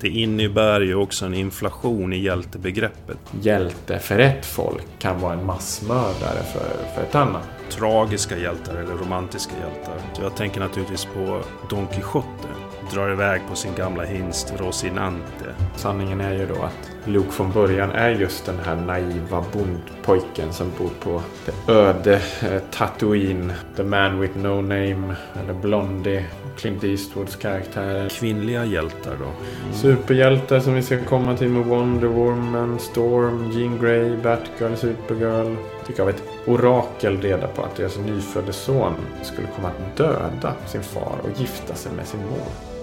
Det innebär ju också en inflation i hjältebegreppet. Hjälte för ett folk kan vara en massmördare för, för ett annat. Tragiska hjältar eller romantiska hjältar. Jag tänker naturligtvis på Don Quijote. Drar iväg på sin gamla hingst Rocinante. Sanningen är ju då att Luke från början är just den här naiva bondpojken som bor på det öde eh, Tatooine. The man with no name, eller Blondie. Clint Eastwoods karaktärer. Kvinnliga hjältar då? Superhjältar som vi ska komma till med Wonder Woman, Storm, Jean Grey, Batgirl, Supergirl. Fick av ett orakel reda på att deras nyfödde son skulle komma att döda sin far och gifta sig med sin mor.